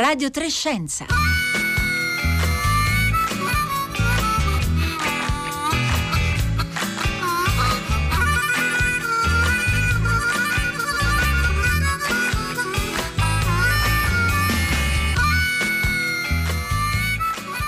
Radio Trescenza.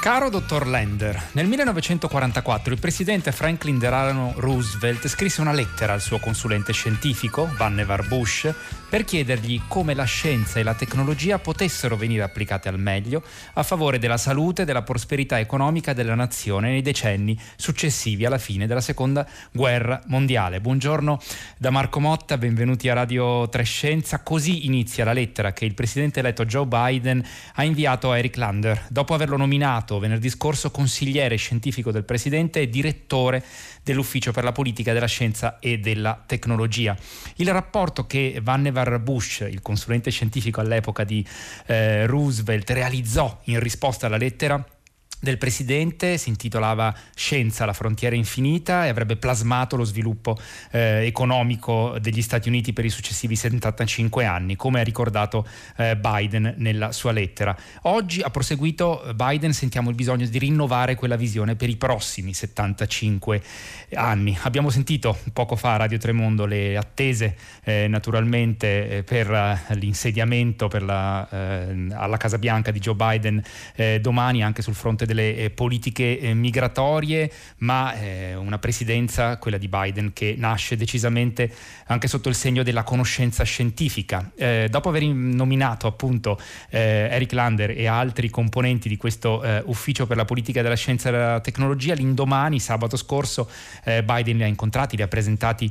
Caro dottor Lander, nel 1944 il presidente Franklin Delano Roosevelt scrisse una lettera al suo consulente scientifico, Vannevar Bush, per chiedergli come la scienza e la tecnologia potessero venire applicate al meglio a favore della salute e della prosperità economica della nazione nei decenni successivi alla fine della seconda guerra mondiale. Buongiorno da Marco Motta, benvenuti a Radio Trescenza. Così inizia la lettera che il presidente eletto Joe Biden ha inviato a Eric Lander dopo averlo nominato nominato venerdì scorso consigliere scientifico del Presidente e direttore dell'Ufficio per la politica della scienza e della tecnologia. Il rapporto che Vannevar Bush, il consulente scientifico all'epoca di eh, Roosevelt, realizzò in risposta alla lettera del presidente, si intitolava Scienza, la frontiera infinita e avrebbe plasmato lo sviluppo eh, economico degli Stati Uniti per i successivi 75 anni, come ha ricordato eh, Biden nella sua lettera. Oggi ha proseguito Biden, sentiamo il bisogno di rinnovare quella visione per i prossimi 75 anni. Abbiamo sentito poco fa a Radio Tremondo le attese eh, naturalmente eh, per eh, l'insediamento per la, eh, alla Casa Bianca di Joe Biden domani anche sul fronte delle eh, politiche eh, migratorie, ma eh, una presidenza, quella di Biden, che nasce decisamente anche sotto il segno della conoscenza scientifica. Dopo aver nominato appunto Eric Lander e altri componenti di questo ufficio per la politica della scienza e della tecnologia, l'indomani, sabato scorso, Biden li ha incontrati, li ha presentati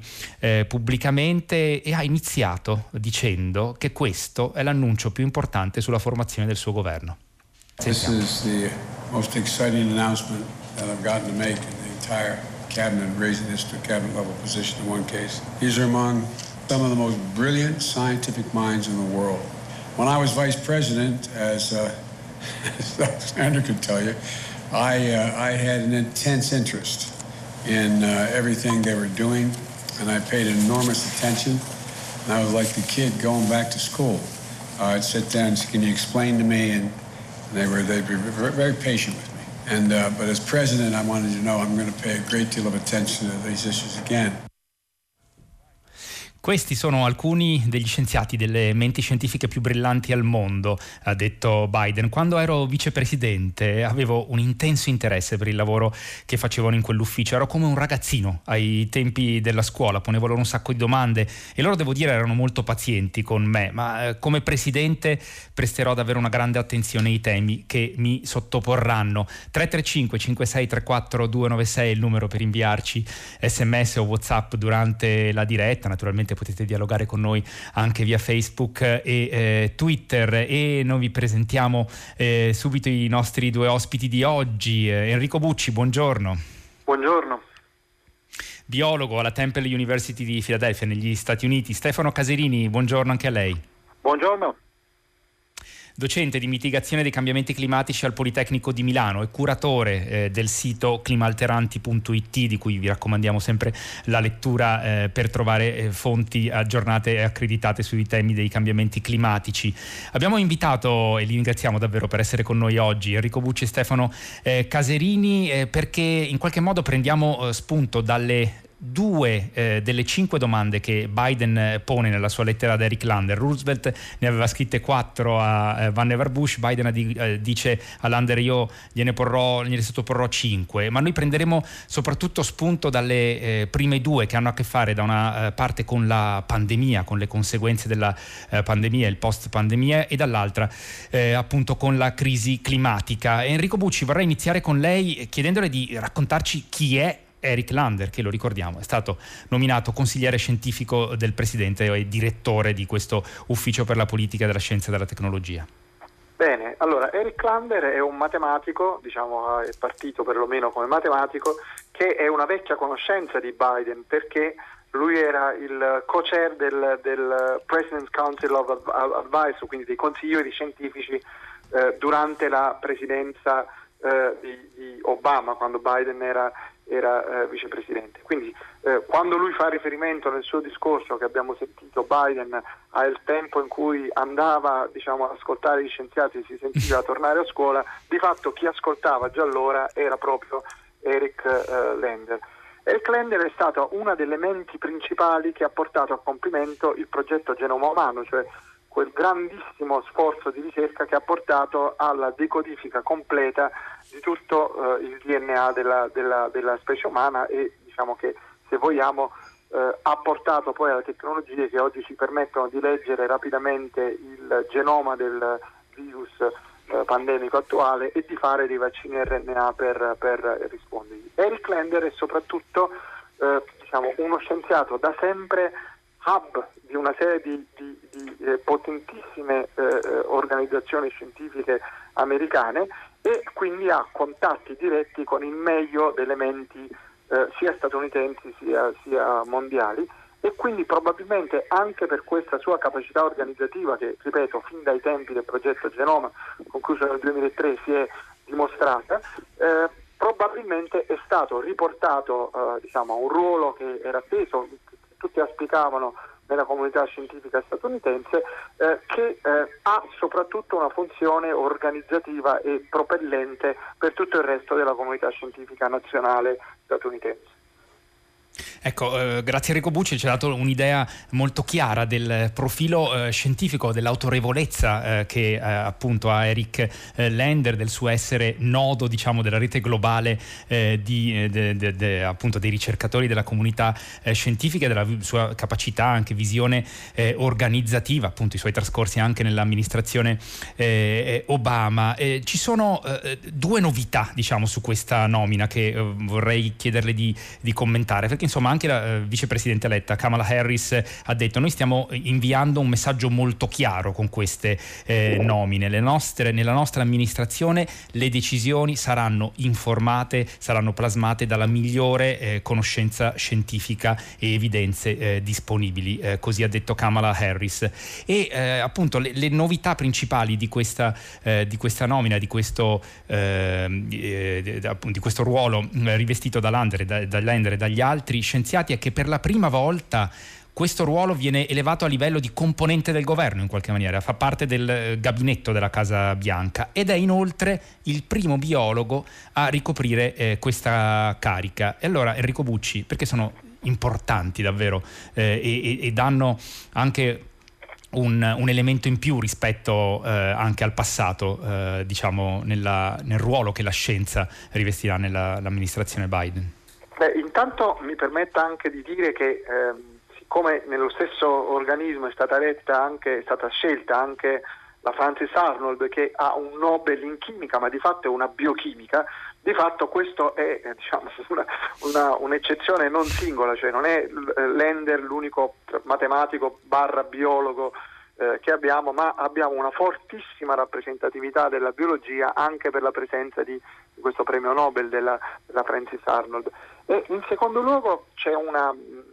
pubblicamente e ha iniziato dicendo che questo è l'annuncio più importante sulla formazione del suo governo. This is the most exciting announcement that I've gotten to make in the entire cabinet, raising this to a cabinet level position in one case. These are among some of the most brilliant scientific minds in the world. When I was vice president, as, uh, as Alexander could tell you, I, uh, I had an intense interest in uh, everything they were doing, and I paid enormous attention. And I was like the kid going back to school. I'd sit down and say, can you explain to me? And They were they were very patient with me. And uh, but as president, I wanted to know I'm going to pay a great deal of attention to these issues again. Questi sono alcuni degli scienziati, delle menti scientifiche più brillanti al mondo, ha detto Biden. Quando ero vicepresidente avevo un intenso interesse per il lavoro che facevano in quell'ufficio. Ero come un ragazzino ai tempi della scuola, ponevo loro un sacco di domande e loro, devo dire, erano molto pazienti con me, ma eh, come presidente presterò davvero una grande attenzione ai temi che mi sottoporranno. 335 5634 296 è il numero per inviarci sms o whatsapp durante la diretta, naturalmente ovviamente potete dialogare con noi anche via Facebook e eh, Twitter e noi vi presentiamo eh, subito i nostri due ospiti di oggi. Eh, Enrico Bucci, buongiorno. Buongiorno biologo alla Temple University di Philadelphia negli Stati Uniti. Stefano Caserini, buongiorno anche a lei. Buongiorno docente di mitigazione dei cambiamenti climatici al Politecnico di Milano e curatore eh, del sito climalteranti.it di cui vi raccomandiamo sempre la lettura eh, per trovare eh, fonti aggiornate e accreditate sui temi dei cambiamenti climatici. Abbiamo invitato e li ringraziamo davvero per essere con noi oggi Enrico Bucci e Stefano eh, Caserini eh, perché in qualche modo prendiamo eh, spunto dalle due eh, delle cinque domande che Biden eh, pone nella sua lettera ad Eric Lander. Roosevelt ne aveva scritte quattro a eh, Vannevar Bush, Biden eh, dice a Lander io gliene, porrò, gliene sottoporrò cinque, ma noi prenderemo soprattutto spunto dalle eh, prime due che hanno a che fare da una eh, parte con la pandemia, con le conseguenze della pandemia, il post pandemia e dall'altra appunto con la crisi climatica. Enrico Bucci vorrei iniziare con lei chiedendole di raccontarci chi è Eric Lander, che lo ricordiamo, è stato nominato consigliere scientifico del Presidente e direttore di questo ufficio per la politica della scienza e della tecnologia. Bene, allora Eric Lander è un matematico, diciamo è partito perlomeno come matematico, che è una vecchia conoscenza di Biden perché lui era il co-chair del, del President's Council of Advice, quindi dei consiglieri scientifici eh, durante la presidenza eh, di, di Obama, quando Biden era era eh, vicepresidente. Quindi eh, quando lui fa riferimento nel suo discorso che abbiamo sentito Biden al tempo in cui andava diciamo, ad ascoltare gli scienziati e si sentiva tornare a scuola, di fatto chi ascoltava già allora era proprio Eric eh, Lender. Eric Lender è stato una delle menti principali che ha portato a compimento il progetto Genoma Umano, cioè quel grandissimo sforzo di ricerca che ha portato alla decodifica completa di tutto eh, il DNA della, della, della, specie umana e diciamo che se vogliamo eh, ha portato poi alle tecnologie che oggi ci permettono di leggere rapidamente il genoma del virus eh, pandemico attuale e di fare dei vaccini RNA per, per rispondergli. Eric Lender è soprattutto eh, diciamo, uno scienziato da sempre hub di una serie di, di, di eh, potentissime eh, eh, organizzazioni scientifiche americane e quindi ha contatti diretti con il meglio delle menti eh, sia statunitensi sia, sia mondiali e quindi probabilmente anche per questa sua capacità organizzativa che, ripeto, fin dai tempi del progetto Genoma, concluso nel 2003, si è dimostrata, eh, probabilmente è stato riportato eh, diciamo, a un ruolo che era atteso, tutti auspicavano nella comunità scientifica statunitense, eh, che eh, ha soprattutto una funzione organizzativa e propellente per tutto il resto della comunità scientifica nazionale statunitense. Ecco, eh, grazie Enrico Bucci ci ha dato un'idea molto chiara del profilo eh, scientifico, dell'autorevolezza eh, che eh, appunto ha Eric eh, Lender, del suo essere nodo diciamo, della rete globale eh, di, de, de, de, appunto, dei ricercatori della comunità scientifica, della sua capacità, anche visione organizzativa, appunto i suoi trascorsi anche nell'amministrazione Obama. ci sono due novità diciamo, su questa nomina che vorrei chiederle di, di commentare, perché insomma anche la eh, vicepresidente eletta Kamala Harris ha detto noi stiamo inviando un messaggio molto chiaro con queste eh, nomine. Nostre, nella nostra amministrazione le decisioni saranno informate, saranno plasmate dalla migliore eh, conoscenza scientifica e evidenze eh, disponibili, eh, così ha detto Kamala Harris. E appunto le, le, novità principali di questa, di questa nomina, di questo, ehm, di questo ruolo rivestito da Lander, da, da Lander e dagli altri scienziati scienziati è che per la prima volta questo ruolo viene elevato a livello di componente del governo in qualche maniera, fa parte del eh, gabinetto della Casa Bianca ed è inoltre il primo biologo a ricoprire eh, questa carica. E allora Enrico Bucci, perché sono importanti davvero eh, e, e, danno anche un, un, elemento in più rispetto eh, anche al passato, eh, diciamo, nella, nel ruolo che la scienza rivestirà nell'amministrazione Biden. Beh, intanto mi permetta anche di dire che eh, siccome nello stesso organismo è stata, anche, è stata scelta anche la Francis Arnold che ha un Nobel in chimica ma di fatto è una biochimica, di fatto questo è eh, diciamo, una, una, un'eccezione non singola, cioè non è Lender l'unico matematico barra biologo eh, che abbiamo, ma abbiamo una fortissima rappresentatività della biologia anche per la presenza di, questo premio Nobel della, della Francis Arnold. E in secondo luogo c'è una,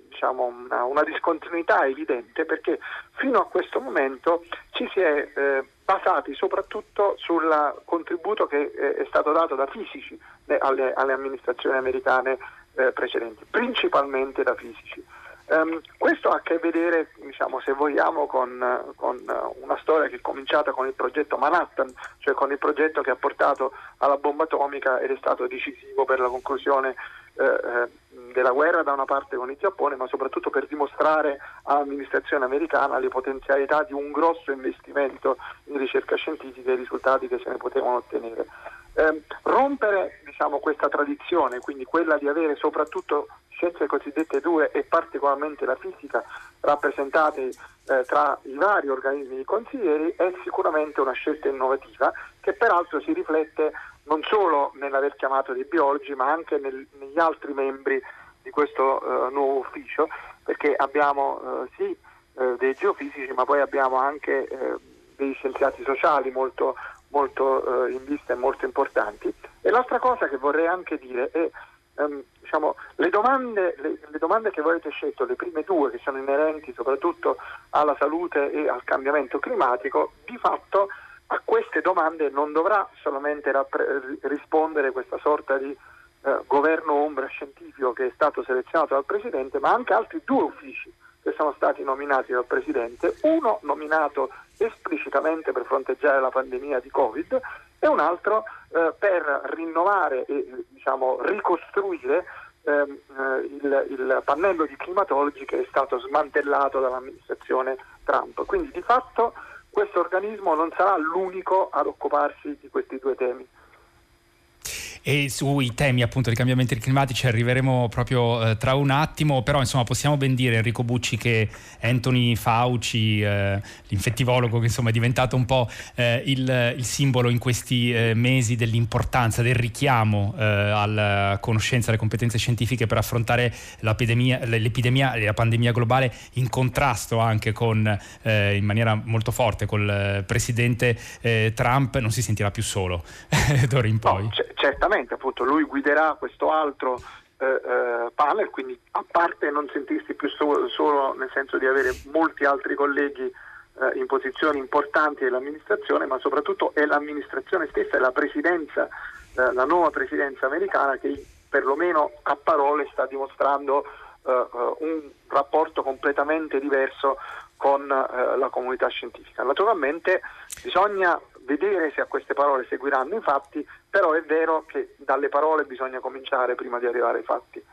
diciamo, una, una, discontinuità evidente perché fino a questo momento ci si è eh, basati soprattutto sul contributo che eh, è stato dato da fisici eh, alle, alle, amministrazioni americane eh, precedenti, principalmente da fisici. Um, questo ha a che vedere, diciamo, se vogliamo, con, con, una storia che è cominciata con il progetto Manhattan, cioè con il progetto che ha portato alla bomba atomica ed è stato decisivo per la conclusione eh, eh, della guerra da una parte con il Giappone, ma soprattutto per dimostrare all'amministrazione americana le potenzialità di un grosso investimento in ricerca scientifica e i risultati che se ne potevano ottenere. Eh, rompere diciamo, questa tradizione, quindi quella di avere soprattutto scienze cosiddette due e particolarmente la fisica rappresentate eh, tra i vari organismi di consiglieri è sicuramente una scelta innovativa che peraltro si riflette non solo nell'aver chiamato dei biologi ma anche nel, negli altri membri di questo eh, nuovo ufficio perché abbiamo eh, sì eh, dei geofisici ma poi abbiamo anche eh, dei scienziati sociali molto, molto eh, in vista e molto importanti. E l'altra cosa che vorrei anche dire è ehm, diciamo, le, domande, le, le, domande, che voi avete scelto, le prime due che sono inerenti soprattutto alla salute e al cambiamento climatico, di fatto a queste domande non dovrà solamente rappre- rispondere questa sorta di eh, governo ombra scientifico che è stato selezionato dal Presidente, ma anche altri due uffici che sono stati nominati dal Presidente, uno nominato esplicitamente per fronteggiare la pandemia di Covid e un altro eh, per rinnovare e diciamo, ricostruire ehm, eh, il, il, pannello di climatologi che è stato smantellato dall'amministrazione Trump. Quindi di fatto questo organismo non sarà l'unico ad occuparsi di questi due temi e sui temi appunto dei cambiamenti climatici arriveremo proprio eh, tra un attimo, però insomma possiamo ben dire Enrico Bucci che Anthony Fauci, eh, l'infettivologo che insomma è diventato un po' eh, il, il, simbolo in questi eh, mesi dell'importanza, del richiamo eh, alla conoscenza, alle competenze scientifiche per affrontare l'epidemia, l'epidemia e la pandemia globale in contrasto anche con, eh, in maniera molto forte col presidente Trump, non si sentirà più solo d'ora in poi. No, c- certamente sicuramente appunto lui guiderà questo altro eh, eh, panel, quindi a parte non sentirsi più solo, solo, nel senso di avere molti altri colleghi eh, in posizioni importanti dell'amministrazione, ma soprattutto è l'amministrazione stessa, è la presidenza, eh, la nuova presidenza americana che perlomeno a parole sta dimostrando un rapporto completamente diverso con la comunità scientifica. Naturalmente bisogna vedere se a queste parole seguiranno i fatti, però è vero che dalle parole bisogna cominciare prima di arrivare ai fatti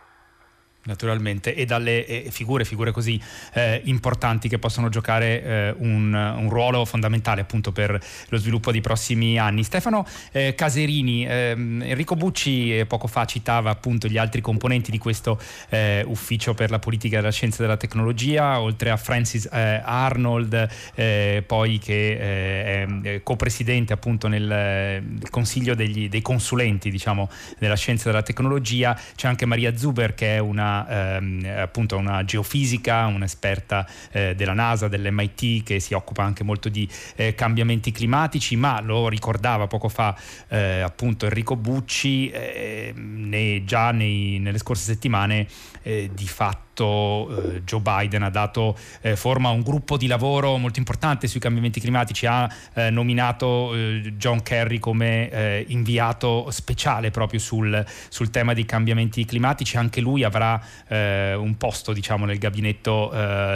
naturalmente, e dalle figure, figure così eh, importanti che possono giocare eh, un, un, ruolo fondamentale appunto per lo sviluppo dei prossimi anni. Stefano eh, Caserini, ehm, Enrico Bucci eh, poco fa citava appunto gli altri componenti di questo eh, ufficio per la politica della scienza e della tecnologia, oltre a Francis eh, Arnold, poi che è copresidente appunto nel consiglio degli, dei consulenti diciamo, della scienza e della tecnologia, c'è anche Maria Zuber che è una ehm, appunto una geofisica, un'esperta eh, della NASA, dell'MIT che si occupa anche molto di eh, cambiamenti climatici, ma lo ricordava poco fa eh, appunto Enrico Bucci, eh, ne, già nei, nelle scorse settimane eh, di fatto eh, Joe Biden ha dato eh, forma a un gruppo di lavoro molto importante sui cambiamenti climatici, ha eh, nominato eh, John Kerry come eh, inviato speciale proprio sul, sul, tema dei cambiamenti climatici, anche lui avrà eh, un posto diciamo, nel gabinetto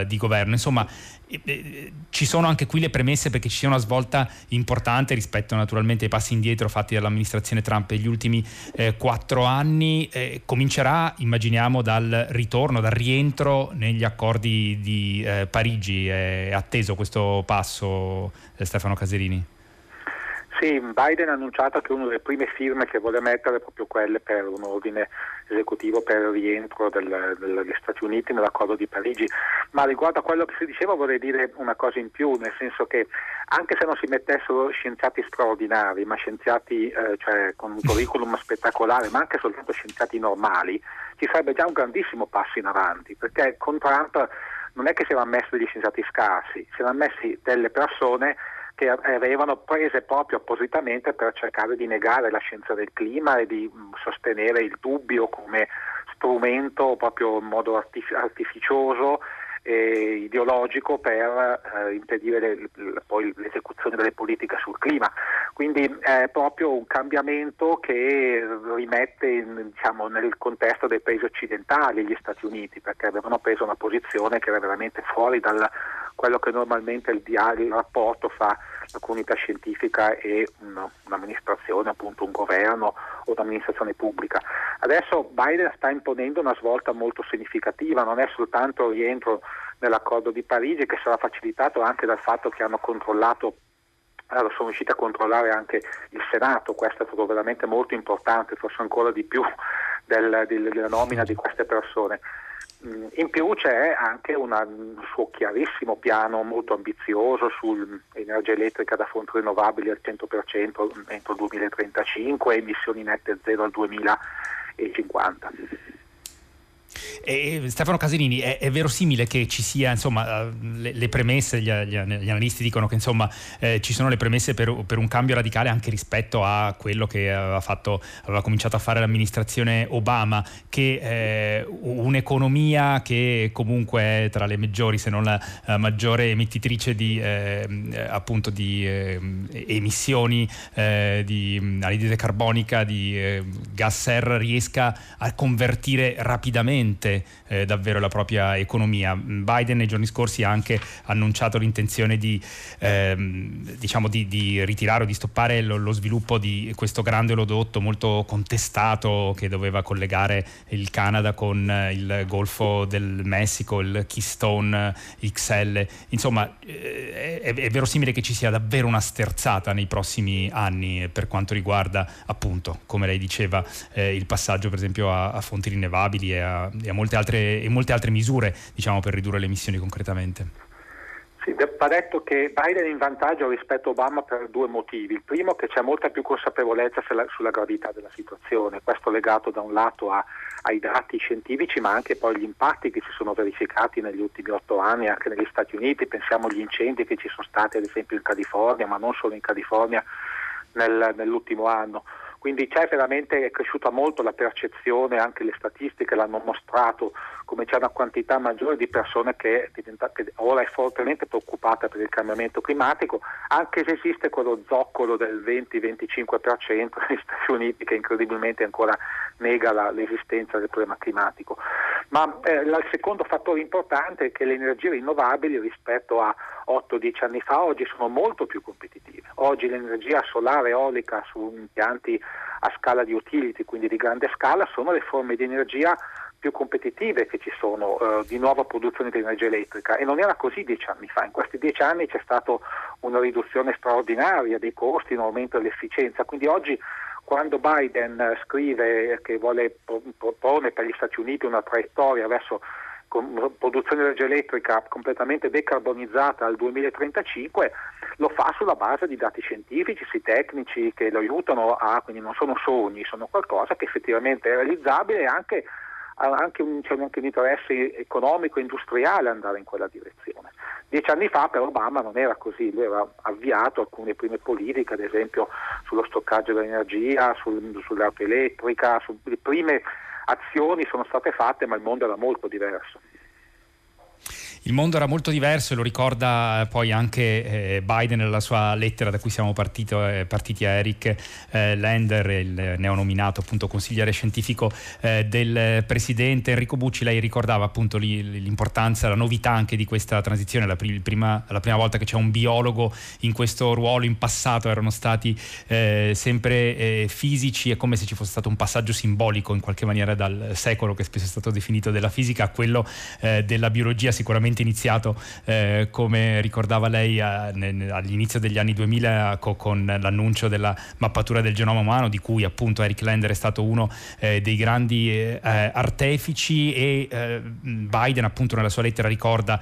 di governo. Insomma, ci sono anche qui le premesse perché ci sia una svolta importante rispetto naturalmente ai passi indietro fatti dall'amministrazione Trump negli ultimi eh, quattro anni. Eh, comincerà, immaginiamo, dal ritorno, dal rientro negli accordi di eh, Parigi. È atteso questo passo, eh, Stefano Caserini? Sì, Biden ha annunciato che una delle prime firme che vuole mettere è proprio quelle per un ordine esecutivo per il rientro del, degli Stati Uniti nell'accordo di Parigi, ma riguardo a quello che si diceva vorrei dire una cosa in più, nel senso che anche se non si mettessero scienziati straordinari, ma scienziati eh, cioè, con un curriculum spettacolare, ma anche soltanto scienziati normali, ci sarebbe già un grandissimo passo in avanti, perché con Trump non è che si erano messi degli scienziati scarsi, si erano messi delle persone che avevano prese proprio appositamente per cercare di negare la scienza del clima e di mm, sostenere il dubbio come strumento proprio in modo artif- artificioso e ideologico per eh, impedire le, le, poi l'esecuzione delle politiche sul clima. Quindi è proprio un cambiamento che rimette in, diciamo, nel contesto dei paesi occidentali gli Stati Uniti, perché avevano preso una posizione che era veramente fuori da quello che normalmente il, diario, il rapporto fra la comunità scientifica e un, un'amministrazione, appunto un governo o un'amministrazione pubblica. Adesso Biden sta imponendo una svolta molto significativa, non è soltanto il rientro nell'accordo di Parigi che sarà facilitato anche dal fatto che hanno controllato allora, sono riusciti a controllare anche il Senato, questo è stato veramente molto importante, forse ancora di più del, del, della nomina di queste persone. Mm, in più c'è anche un suo chiarissimo piano molto ambizioso sull'energia elettrica da fonti rinnovabili al 100% entro il 2035 e emissioni nette zero al 2050. E, Stefano Caserini, è, è, verosimile che ci sia, insomma, eh, le, le premesse, gli, gli, gli, analisti dicono che insomma eh, ci sono le premesse per, per, un cambio radicale anche rispetto a quello che aveva, fatto, aveva cominciato a fare l'amministrazione Obama, che eh, un'economia che comunque è tra le maggiori, se non la, la maggiore emettitrice di, eh, appunto di eh, emissioni eh, di anidride carbonica, di gas serra, riesca a convertire rapidamente eh, davvero la propria economia. Biden nei giorni scorsi ha anche annunciato l'intenzione di, ehm, diciamo di, di ritirare o di stoppare lo, lo, sviluppo di questo grande olodotto molto contestato che doveva collegare il Canada con il Golfo del Messico, il Keystone XL. Insomma, eh, è, è verosimile che ci sia davvero una sterzata nei prossimi anni per quanto riguarda, appunto, come lei diceva, eh, il passaggio per esempio a, a fonti rinnovabili e a, a molte altre e molte altre misure diciamo, per ridurre le emissioni concretamente. Sì, va detto che Biden è in vantaggio rispetto a Obama per due motivi. Il primo è che c'è molta più consapevolezza sulla gravità della situazione, questo legato da un lato a, ai dati scientifici ma anche poi agli impatti che si sono verificati negli ultimi otto anni anche negli Stati Uniti, pensiamo agli incendi che ci sono stati ad esempio in California, ma non solo in California nel, nell'ultimo anno. Quindi c'è veramente, è cresciuta molto la percezione, anche le statistiche l'hanno mostrato, come c'è una quantità maggiore di persone che, che ora è fortemente preoccupata per il cambiamento climatico, anche se esiste quello zoccolo del 20-25% negli Stati Uniti che incredibilmente ancora nega la, l'esistenza del problema climatico. Ma eh, il secondo fattore importante è che le energie rinnovabili rispetto a 8-10 anni fa oggi sono molto più competitive. Oggi l'energia solare e eolica su impianti a scala di utility, quindi di grande scala, sono le forme di energia più competitive che ci sono eh, di nuova produzione di energia elettrica e non era così dieci anni fa. In questi dieci anni c'è stata una riduzione straordinaria dei costi, un aumento dell'efficienza, quindi oggi quando Biden scrive che vuole propone per gli Stati Uniti una traiettoria verso produzione di energia elettrica completamente decarbonizzata al 2035 lo fa sulla base di dati scientifici, tecnici che lo aiutano a, quindi non sono sogni, sono qualcosa che effettivamente è realizzabile e anche anche un, c'è anche un interesse economico e industriale andare in quella direzione. Dieci anni fa per Obama non era così, lui aveva avviato alcune prime politiche, ad esempio sullo stoccaggio dell'energia, sul, sull'auto elettrica, su, le prime azioni sono state fatte ma il mondo era molto diverso. Il mondo era molto diverso e lo ricorda eh, poi anche eh, Biden nella sua lettera da cui siamo partito, eh, partiti a Eric eh, Lender, il neonominato appunto consigliere scientifico eh, del presidente Enrico Bucci. Lei ricordava appunto lì, l'importanza, la novità anche di questa transizione, la prima, la prima, volta che c'è un biologo in questo ruolo, in passato erano stati eh, sempre fisici, è come se ci fosse stato un passaggio simbolico in qualche maniera dal secolo che spesso è stato definito della fisica a quello della biologia sicuramente sicuramente iniziato, eh, come ricordava lei, a, ne, all'inizio degli anni 2000 co, con l'annuncio della mappatura del genoma umano, di cui appunto Eric Lander è stato uno eh, dei grandi eh, artefici e eh, Biden appunto nella sua lettera ricorda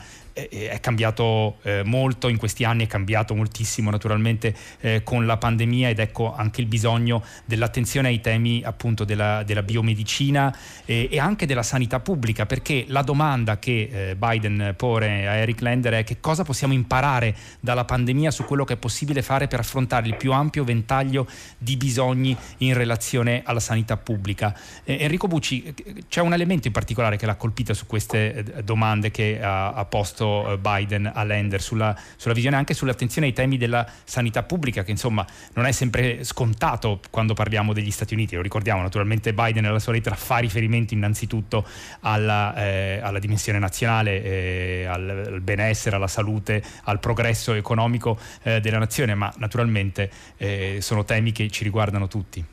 è cambiato eh, molto in questi anni, è cambiato moltissimo naturalmente eh, con la pandemia ed ecco anche il bisogno dell'attenzione ai temi appunto della, della biomedicina eh, e anche della sanità pubblica perché la domanda che eh, Biden pone a Eric Lender è che cosa possiamo imparare dalla pandemia su quello che è possibile fare per affrontare il più ampio ventaglio di bisogni in relazione alla sanità pubblica. Eh, Enrico Bucci, c'è un elemento in particolare che l'ha colpita su queste eh, domande che ha, ha posto fatto eh, Biden a Lender sulla, sulla visione anche sull'attenzione ai temi della sanità pubblica che insomma non è sempre scontato quando parliamo degli Stati Uniti, lo ricordiamo naturalmente Biden nella sua lettera fa riferimento innanzitutto alla, eh, alla dimensione nazionale, eh, al, al, benessere, alla salute, al progresso economico eh, della nazione, ma naturalmente eh, sono temi che ci riguardano tutti.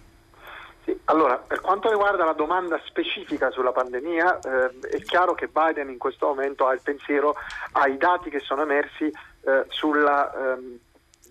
Sì, allora, per quanto riguarda la domanda specifica sulla pandemia, eh, è chiaro che Biden in questo momento ha il pensiero ai dati che sono emersi eh, sulla ehm,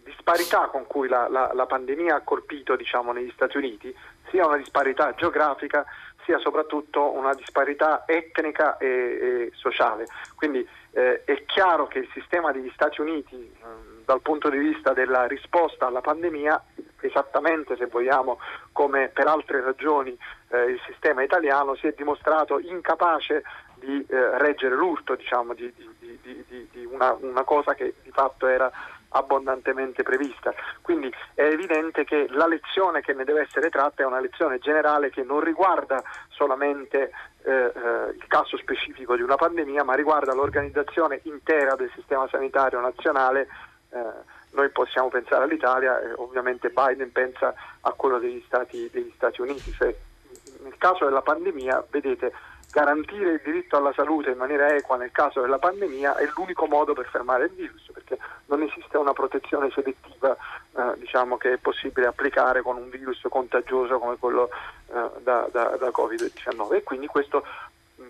disparità con cui la, la, la pandemia ha colpito diciamo, negli Stati Uniti, sia una disparità geografica sia soprattutto una disparità etnica e, e sociale. Quindi eh, è chiaro che il sistema degli Stati Uniti, eh, dal punto di vista della risposta alla pandemia, esattamente se vogliamo come per altre ragioni eh, il sistema italiano si è dimostrato incapace di eh, reggere l'urto diciamo, di, di, di, di una, una, cosa che di fatto era abbondantemente prevista. Quindi è evidente che la lezione che ne deve essere tratta è una lezione generale che non riguarda solamente eh, eh, il caso specifico di una pandemia, ma riguarda l'organizzazione intera del sistema sanitario nazionale. Eh, noi possiamo pensare all'Italia e ovviamente Biden pensa a quello degli Stati, degli Stati Uniti. Se nel caso della pandemia, vedete, garantire il diritto alla salute in maniera equa nel caso della pandemia è l'unico modo per fermare il virus, perché non esiste una protezione selettiva eh, diciamo, che è possibile applicare con un virus contagioso come quello eh, da, da, da, Covid-19 e quindi questo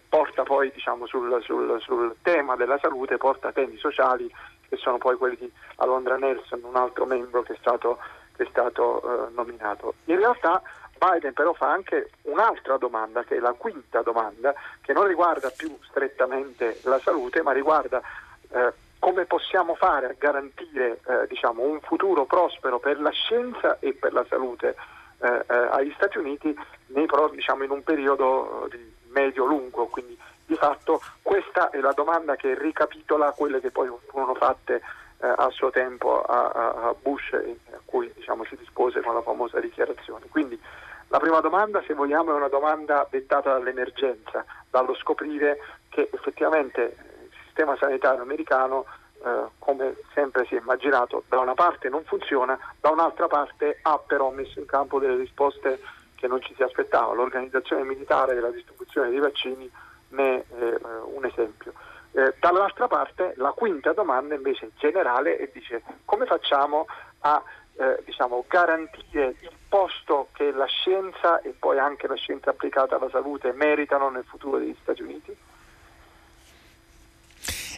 porta poi diciamo, sul, sul, sul, tema della salute, porta a temi sociali che sono poi quelli di Alondra Nelson, un altro membro che è stato, che è stato eh, nominato. In realtà Biden però fa anche un'altra domanda, che è la quinta domanda, che non riguarda più strettamente la salute, ma riguarda eh, come possiamo fare a garantire eh, diciamo, un futuro prospero per la scienza e per la salute eh, eh agli Stati Uniti nei, diciamo, in un periodo di medio-lungo. Quindi di fatto questa è la domanda che ricapitola quelle che poi furono fatte eh, a suo tempo a, a Bush, a cui diciamo, si dispose con la famosa dichiarazione. Quindi la prima domanda, se vogliamo, è una domanda dettata dall'emergenza, dallo scoprire che effettivamente il sistema sanitario americano, eh, come sempre si è immaginato, da una parte non funziona, da un'altra parte ha però messo in campo delle risposte che non ci si aspettava. L'organizzazione militare della distribuzione dei vaccini ne è eh, un esempio. Eh, dall'altra parte la quinta domanda invece generale e dice come facciamo a eh, diciamo, garantire il posto che la scienza e poi anche la scienza applicata alla salute meritano nel futuro degli Stati Uniti?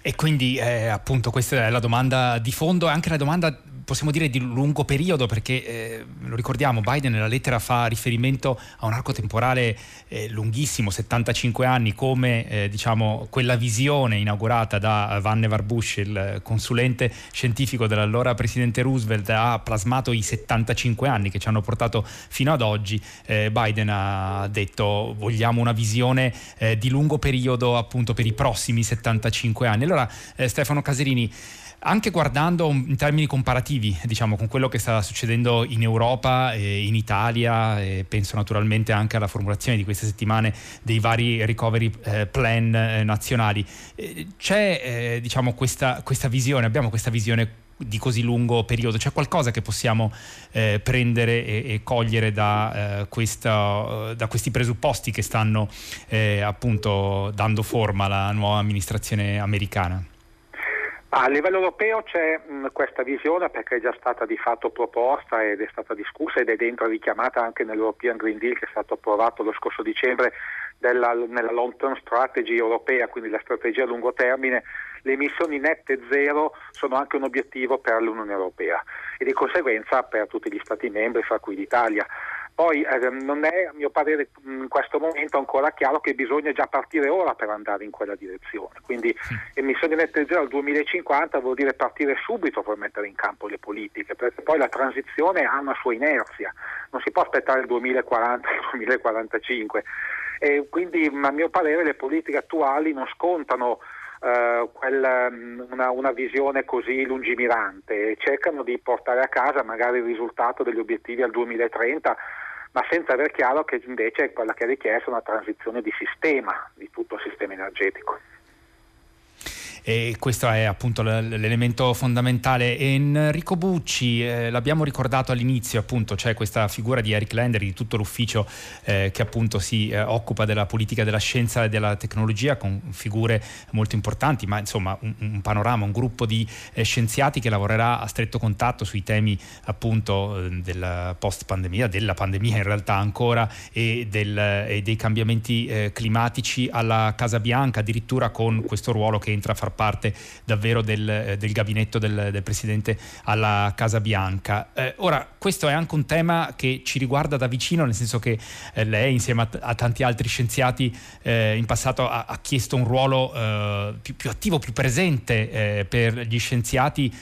E quindi eh, appunto questa è la domanda di fondo, anche la domanda possiamo dire di lungo periodo perché eh, lo ricordiamo Biden nella lettera fa riferimento a un arco temporale eh, lunghissimo 75 anni come eh, diciamo quella visione inaugurata da Vannevar Bush il consulente scientifico dell'allora presidente Roosevelt ha plasmato i 75 anni che ci hanno portato fino ad oggi. Eh, Biden ha detto vogliamo una visione eh, di lungo periodo appunto per i prossimi 75 anni allora eh, Stefano Caserini anche guardando in termini comparativi, diciamo, con quello che sta succedendo in Europa e in Italia, e penso naturalmente anche alla formulazione di queste settimane dei vari recovery eh, plan eh, nazionali, eh, c'è diciamo, questa, questa visione, abbiamo questa visione di così lungo periodo? C'è qualcosa che possiamo eh, prendere e, e, cogliere da, eh, questa, da, questi presupposti che stanno eh, appunto dando forma alla nuova amministrazione americana? A livello europeo c'è mh, questa visione perché è già stata di fatto proposta ed è stata discussa ed è dentro richiamata anche nell'European Green Deal che è stato approvato lo scorso dicembre della, nella long term strategy europea, quindi la strategia a lungo termine. Le emissioni nette zero sono anche un obiettivo per l'Unione Europea e di conseguenza per tutti gli Stati membri, fra cui l'Italia. Poi eh, non è a mio parere in questo momento ancora chiaro che bisogna già partire ora per andare in quella direzione. Quindi emissioni nette zero al 2050 vuol dire partire subito per mettere in campo le politiche, perché poi la transizione ha una sua inerzia, non si può aspettare il 2040 il 2045. E quindi a mio parere le politiche attuali non scontano Uh, quel, mm, una, una, visione così lungimirante e cercano di portare a casa magari il risultato degli obiettivi al 2030 ma senza aver chiaro che invece quella che è richiesta è una transizione di sistema, di tutto il sistema energetico e questo è appunto l'elemento fondamentale. Enrico Bucci, eh, l'abbiamo ricordato all'inizio, appunto c'è questa figura di Eric Lender, di tutto l'ufficio eh, che appunto si eh, occupa della politica della scienza e della tecnologia con figure molto importanti, ma insomma un, un panorama, un gruppo di eh, scienziati che lavorerà a stretto contatto sui temi appunto eh, della post pandemia, della pandemia in realtà ancora e, del, e dei cambiamenti eh, climatici alla Casa Bianca, addirittura con questo ruolo che entra a far parte davvero del, del gabinetto del, del, Presidente alla Casa Bianca. Eh, ora, questo è anche un tema che ci riguarda da vicino, nel senso che eh, lei insieme a, a, tanti altri scienziati eh, in passato ha, ha, chiesto un ruolo eh, più, più, attivo, più presente eh, per gli scienziati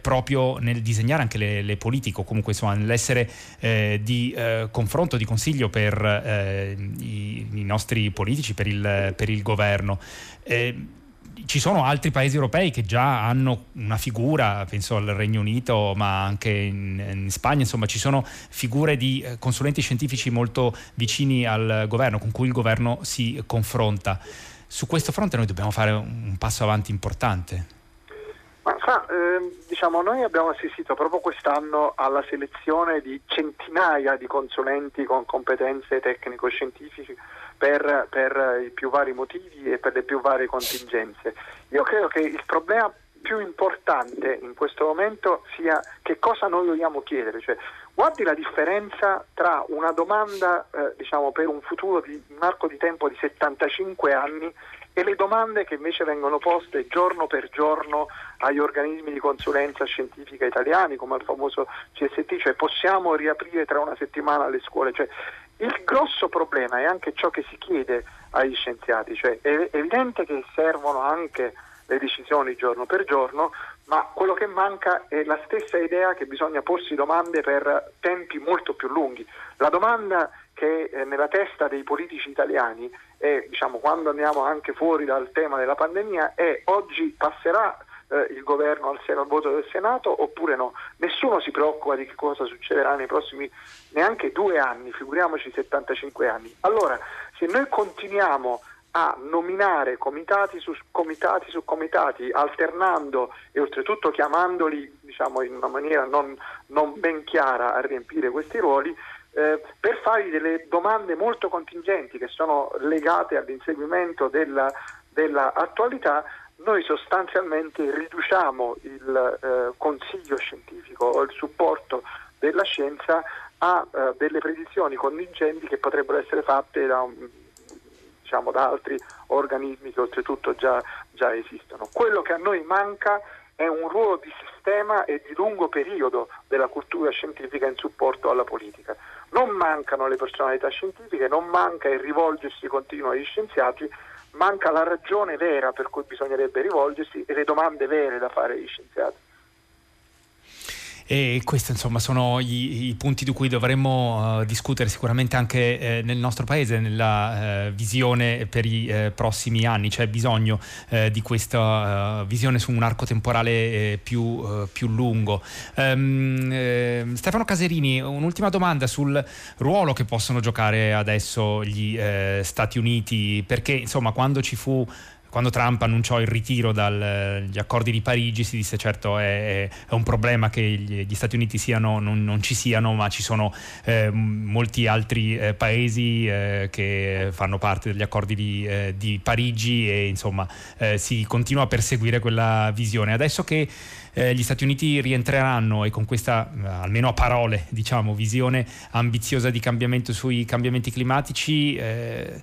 proprio nel disegnare anche le, le politiche o comunque insomma nell'essere di confronto, di consiglio per i, i, nostri politici, per il, per il governo. Eh, ci sono altri paesi europei che già hanno una figura, penso al Regno Unito, ma anche in, in Spagna, insomma ci sono figure di eh, consulenti scientifici molto vicini al governo, con cui il governo si confronta. Su questo fronte noi dobbiamo fare un passo avanti importante. Ma sa, eh, diciamo, noi abbiamo assistito proprio quest'anno alla selezione di centinaia di consulenti con competenze tecnico-scientifiche per, per, i più vari motivi e per le più varie contingenze. Io credo che il problema più importante in questo momento sia che cosa noi vogliamo chiedere, cioè guardi la differenza tra una domanda eh, diciamo, per un futuro di un arco di tempo di 75 anni e le domande che invece vengono poste giorno per giorno agli organismi di consulenza scientifica italiani come al famoso CST, cioè possiamo riaprire tra una settimana le scuole, cioè, il grosso problema è anche ciò che si chiede agli scienziati, cioè è evidente che servono anche le decisioni giorno per giorno, ma quello che manca è la stessa idea che bisogna porsi domande per tempi molto più lunghi. La domanda che è nella testa dei politici italiani è, diciamo, quando andiamo anche fuori dal tema della pandemia, è oggi passerà eh, il governo al, al voto del Senato oppure no. Nessuno si preoccupa di che cosa succederà nei prossimi neanche due anni, figuriamoci 75 anni. Allora, se noi continuiamo a nominare comitati su comitati su comitati, alternando e oltretutto chiamandoli diciamo, in una maniera non, non, ben chiara a riempire questi ruoli, eh, per fargli delle domande molto contingenti che sono legate all'inseguimento della, dell'attualità, noi sostanzialmente riduciamo il eh, consiglio scientifico o il supporto della scienza a eh, delle predizioni contingenti che potrebbero essere fatte da, diciamo, da altri organismi che oltretutto già, già esistono. Quello che a noi manca è un ruolo di sistema e di lungo periodo della cultura scientifica in supporto alla politica. Non mancano le personalità scientifiche, non manca il rivolgersi continuo agli scienziati, manca la ragione vera per cui bisognerebbe rivolgersi e le domande vere da fare agli scienziati. E questi insomma sono i, i, punti di cui dovremmo uh, discutere sicuramente anche eh, nel nostro paese, nella uh, visione per i uh, prossimi anni. C'è bisogno di questa visione su un arco temporale più, più, lungo. Um, Stefano Caserini, un'ultima domanda sul ruolo che possono giocare adesso gli Stati Uniti, perché insomma quando ci fu quando Trump annunciò il ritiro dagli accordi di Parigi si disse certo è, è un problema che gli, gli Stati Uniti siano, non, non, ci siano ma ci sono eh, molti altri eh, paesi eh, che fanno parte degli accordi di, eh, di Parigi e insomma eh, si continua a perseguire quella visione. Adesso che eh, gli Stati Uniti rientreranno e con questa, almeno a parole, diciamo, visione ambiziosa di cambiamento sui cambiamenti climatici, eh,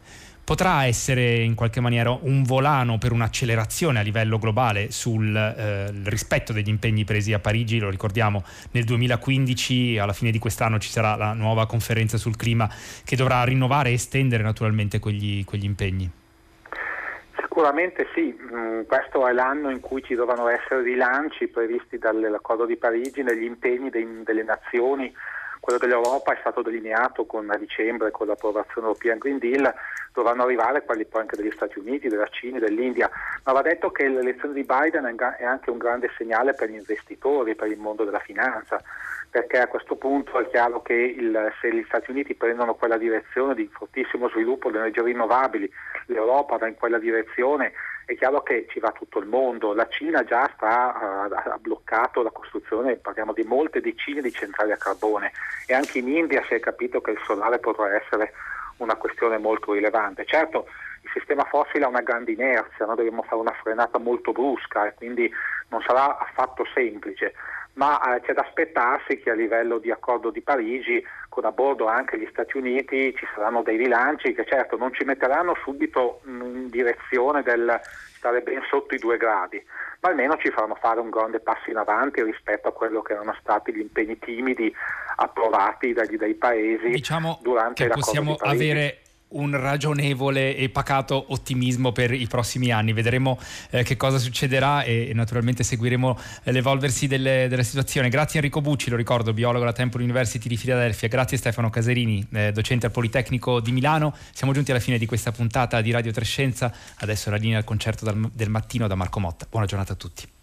potrà essere in qualche maniera un volano per un'accelerazione a livello globale sul eh, rispetto degli impegni presi a Parigi, lo ricordiamo nel 2015, alla fine di quest'anno ci sarà la nuova conferenza sul clima che dovrà rinnovare e estendere naturalmente quegli, quegli impegni. Sicuramente sì, mm, questo è l'anno in cui ci dovranno essere rilanci previsti dall'accordo di Parigi negli impegni delle nazioni quello dell'Europa è stato delineato con, a dicembre con l'approvazione European Green Deal, dovranno arrivare quelli poi anche degli Stati Uniti, della Cina, dell'India, ma va detto che l'elezione di Biden è anche un grande segnale per gli investitori, per il mondo della finanza, perché a questo punto è chiaro che il, se gli Stati Uniti prendono quella direzione di fortissimo sviluppo delle energie rinnovabili, l'Europa va in quella direzione, è chiaro che ci va tutto il mondo. La Cina già sta, uh, ha bloccato la costruzione, parliamo di molte decine di centrali a carbone e anche in India si è capito che il solare potrà essere una questione molto rilevante. Certo, il sistema fossile ha una grande inerzia, noi dobbiamo fare una frenata molto brusca e quindi non sarà affatto semplice, ma eh, c'è da aspettarsi che a livello di accordo di Parigi, con a bordo anche gli Stati Uniti, ci saranno dei rilanci che certo non ci metteranno subito in direzione del stare ben sotto i due gradi, ma almeno ci faranno fare un grande passo in avanti rispetto a quello che erano stati gli impegni timidi approvati dagli, dai paesi diciamo durante che la possiamo avere un ragionevole e pacato ottimismo per i prossimi anni. Vedremo eh, che cosa succederà e, e naturalmente seguiremo eh, l'evolversi delle, della situazione. Grazie Enrico Bucci, lo ricordo, biologo alla Temple University di Filadelfia. Grazie Stefano Caserini, eh, docente al Politecnico di Milano. Siamo giunti alla fine di questa puntata di Radio Trescenza. Adesso la linea al concerto dal, del mattino da Marco Motta. Buona giornata a tutti.